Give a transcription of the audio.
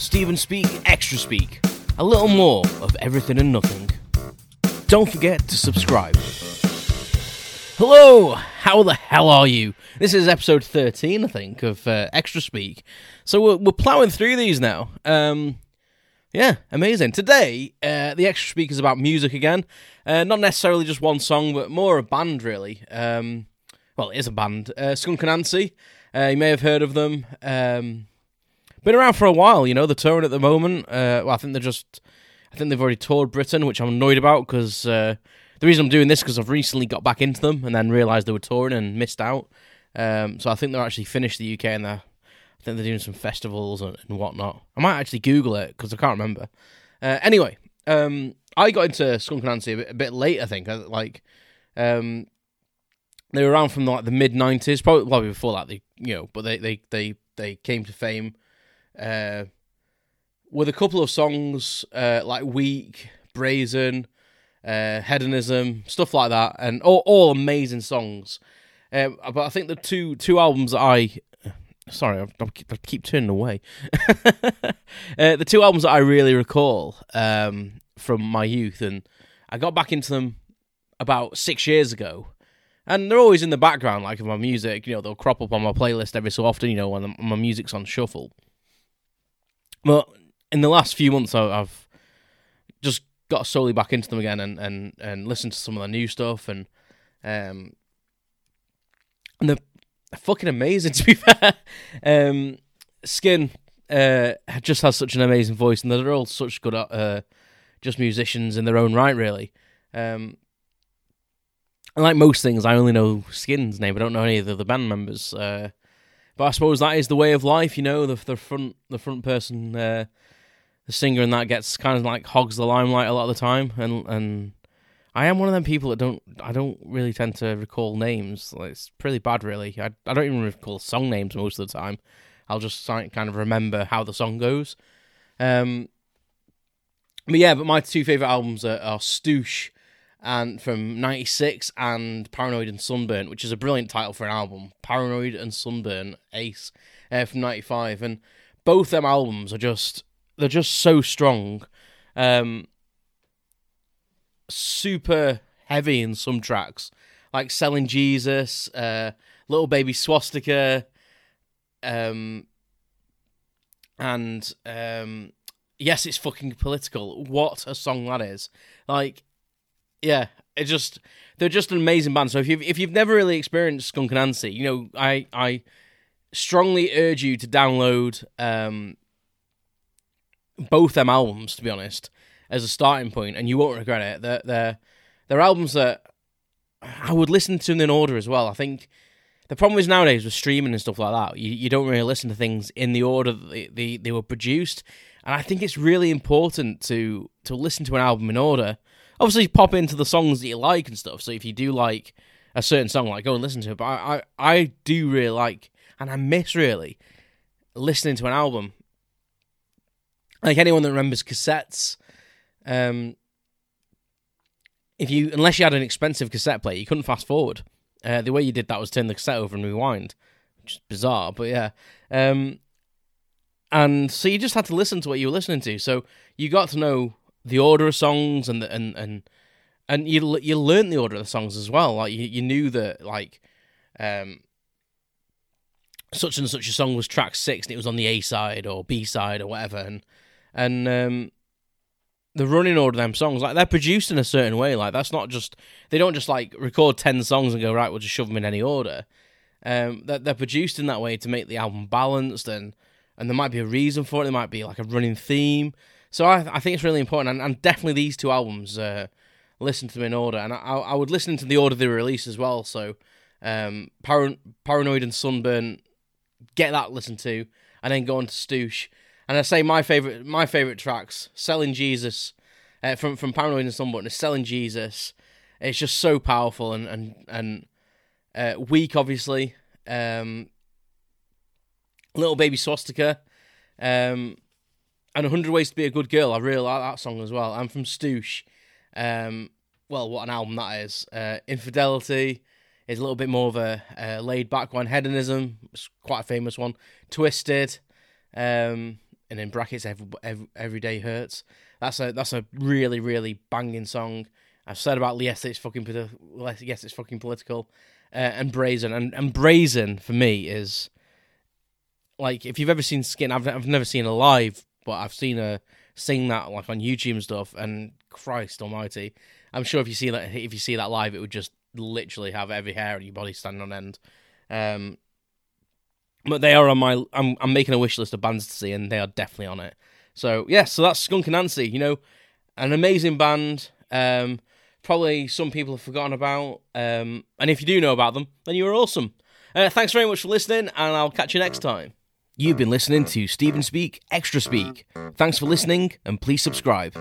Stephen Speak, Extra Speak. A little more of everything and nothing. Don't forget to subscribe. Hello, how the hell are you? This is episode 13, I think, of uh, Extra Speak. So we're, we're plowing through these now. Um, yeah, amazing. Today, uh, the Extra Speak is about music again. Uh, not necessarily just one song, but more a band, really. Um, well, it is a band. Uh, Skunk Anansie. Uh, you may have heard of them. Um, been around for a while, you know. They're touring at the moment. Uh, well, I think they're just. I think they've already toured Britain, which I'm annoyed about because uh, the reason I'm doing this because I've recently got back into them and then realised they were touring and missed out. Um, so I think they're actually finished the UK and they're. I think they're doing some festivals and, and whatnot. I might actually Google it because I can't remember. Uh, anyway, um, I got into Skunk Anansie a bit, a bit late. I think like um, they were around from like the mid '90s, probably, probably before that. They you know, but they they they they came to fame uh, with a couple of songs uh, like Weak, Brazen, uh, Hedonism, stuff like that, and all, all amazing songs. Um, but I think the two two albums that I sorry, I, I keep turning away. uh, the two albums that I really recall um, from my youth, and I got back into them about six years ago. And they're always in the background, like of my music. You know, they'll crop up on my playlist every so often. You know, when my music's on shuffle. But in the last few months, I've just got solely back into them again and and and listened to some of the new stuff and um and they're fucking amazing to be fair. Um, Skin uh just has such an amazing voice and they're all such good uh just musicians in their own right, really. Um, and like most things, I only know Skin's name. I don't know any of the other band members. Uh, but I suppose that is the way of life, you know. The the front the front person, uh, the singer, and that gets kind of like hogs the limelight a lot of the time. And and I am one of them people that don't I don't really tend to recall names. Like, it's pretty bad, really. I I don't even recall song names most of the time. I'll just kind of remember how the song goes. Um, but yeah, but my two favorite albums are, are Stoosh and from 96 and Paranoid and Sunburnt, which is a brilliant title for an album. Paranoid and Sunburnt, Ace, uh, from 95. And both them albums are just, they're just so strong. Um, super heavy in some tracks, like Selling Jesus, uh, Little Baby Swastika, um, and um, yes, it's fucking political. What a song that is! Like, yeah, it just they're just an amazing band. So if you've if you've never really experienced Skunk Anansie, you know, I I strongly urge you to download um both them albums. To be honest, as a starting point, and you won't regret it. They're they're they're albums that I would listen to in order as well. I think the problem is nowadays with streaming and stuff like that, you, you don't really listen to things in the order they, they, they were produced. And I think it's really important to to listen to an album in order obviously pop into the songs that you like and stuff. So if you do like a certain song, like go and listen to it. But I, I, I do really like, and I miss really listening to an album. Like anyone that remembers cassettes, um, if you unless you had an expensive cassette player, you couldn't fast forward. Uh, the way you did that was turn the cassette over and rewind, which is bizarre, but yeah. Um, and so you just had to listen to what you were listening to. So you got to know the order of songs and the, and and and you you learned the order of the songs as well. Like you, you knew that like um such and such a song was track six and it was on the A side or B side or whatever. And and um the running order of them songs like they're produced in a certain way. Like that's not just they don't just like record 10 songs and go right we'll just shove them in any order. Um they're, they're produced in that way to make the album balanced and and there might be a reason for it. There might be like a running theme so I, I think it's really important, and, and definitely these two albums, uh, listen to them in order, and I, I would listen to the order they were released as well. So, um, Paran- Paranoid and Sunburnt, get that listened to, and then go on to Stoosh. And I say my favorite, my favorite tracks, Selling Jesus, uh, from from Paranoid and Sunburnt, is Selling Jesus. It's just so powerful and and and uh, weak, obviously. Um, Little Baby Swastika. Um, and 100 Ways to Be a Good Girl. I really like that song as well. I'm from Stoosh. Um, well, what an album that is. Uh, Infidelity is a little bit more of a, a laid back one. Hedonism is quite a famous one. Twisted. Um, and in brackets every, every, every day hurts. That's a that's a really really banging song. I've said about yes, it's fucking yes, it's fucking political, uh, and brazen and and brazen for me is like if you've ever seen Skin, I've I've never seen her live, but I've seen her sing that like on YouTube and stuff. And Christ Almighty, I'm sure if you see that if you see that live, it would just literally have every hair on your body standing on end. Um, but they are on my. I'm I'm making a wish list of bands to see, and they are definitely on it. So yeah, so that's Skunk Anansie. You know, an amazing band. Um, probably some people have forgotten about. Um, and if you do know about them, then you are awesome. Uh, thanks very much for listening, and I'll catch you next time. You've been listening to Stephen Speak Extra Speak. Thanks for listening, and please subscribe.